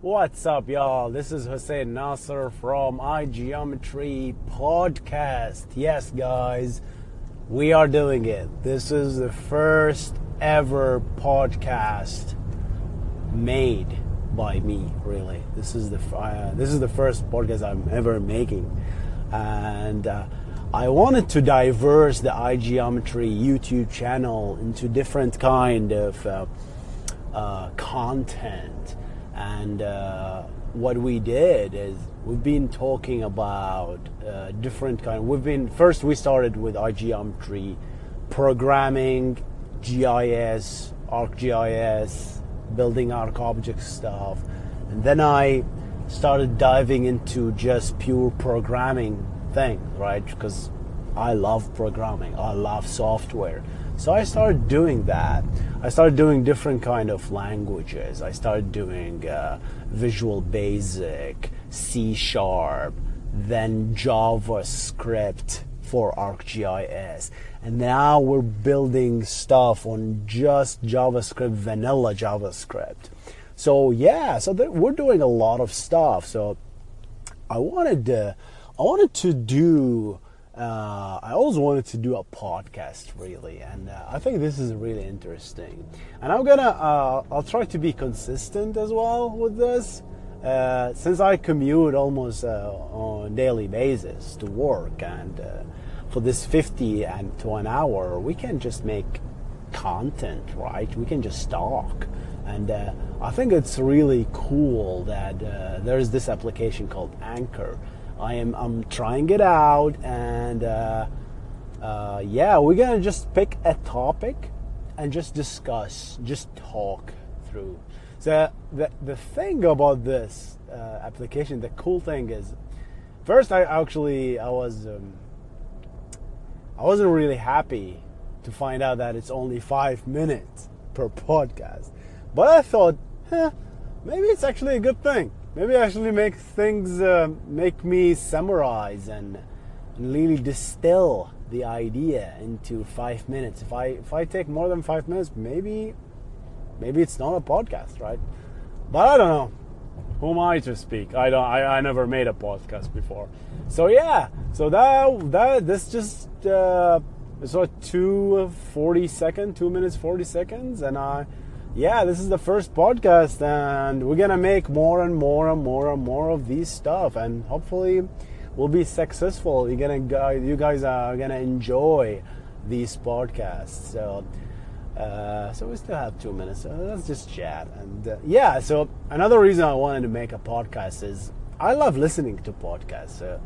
What's up, y'all? This is Hussein Nasser from iGeometry Podcast. Yes, guys, we are doing it. This is the first ever podcast made by me. Really, this is the uh, this is the first podcast I'm ever making, and uh, I wanted to diverse the iGeometry YouTube channel into different kind of uh, uh content and uh, what we did is we've been talking about uh, different kind. We've been first we started with iGeometry, programming, GIS, ArcGIS, building ArcObject stuff, and then I started diving into just pure programming thing, right? Because I love programming, I love software. So I started doing that. I started doing different kind of languages. I started doing uh, Visual Basic, C Sharp, then JavaScript for ArcGIS. And now we're building stuff on just JavaScript, vanilla JavaScript. So yeah, so we're doing a lot of stuff. So I wanted to, I wanted to do uh, I always wanted to do a podcast, really, and uh, I think this is really interesting. And I'm gonna, uh, I'll try to be consistent as well with this, uh, since I commute almost uh, on a daily basis to work, and uh, for this 50 and to an hour, we can just make content, right? We can just talk. And I think it's really cool that there's this application called Anchor I am I'm trying it out, and uh, uh, yeah, we're gonna just pick a topic and just discuss, just talk through. So the the thing about this uh, application, the cool thing is, first I actually I was um, I wasn't really happy to find out that it's only five minutes per podcast, but I thought, huh, maybe it's actually a good thing maybe actually make things uh, make me summarize and, and really distill the idea into five minutes. If i if i take more than five minutes maybe maybe it's not a podcast right? But i don't know. Who am i to speak? I don't i, I never made a podcast before. So yeah. So that that this just uh so two 40 second two minutes 40 seconds and i yeah, this is the first podcast, and we're gonna make more and more and more and more of these stuff, and hopefully, we'll be successful. You're gonna, you guys are gonna enjoy these podcasts. So, uh, so we still have two minutes. So let's just chat. And uh, yeah, so another reason I wanted to make a podcast is I love listening to podcasts. Uh,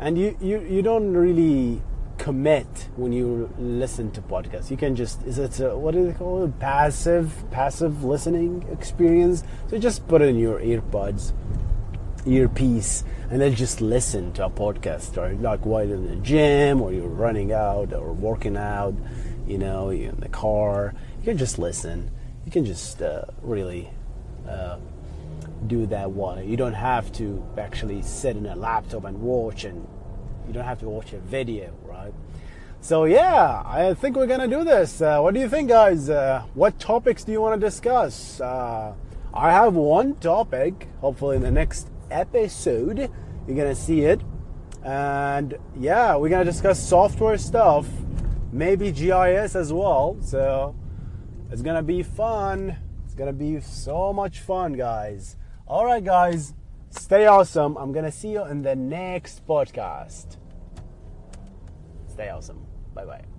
and you, you, you don't really commit when you listen to podcasts. You can just is it a, what do they call it? Passive passive listening experience. So just put in your earbuds, earpiece, and then just listen to a podcast, or like while you're in the gym, or you're running out, or working out. You know, you're in the car. You can just listen. You can just uh, really. Uh, do that one. You don't have to actually sit in a laptop and watch and you don't have to watch a video, right? So yeah, I think we're gonna do this. Uh, what do you think, guys? Uh, what topics do you want to discuss? Uh, I have one topic. Hopefully, in the next episode, you're gonna see it. And yeah, we're gonna discuss software stuff, maybe GIS as well. So it's gonna be fun. It's gonna be so much fun, guys. All right, guys. Stay awesome. I'm to see you in the next podcast. Stay awesome. Bye bye.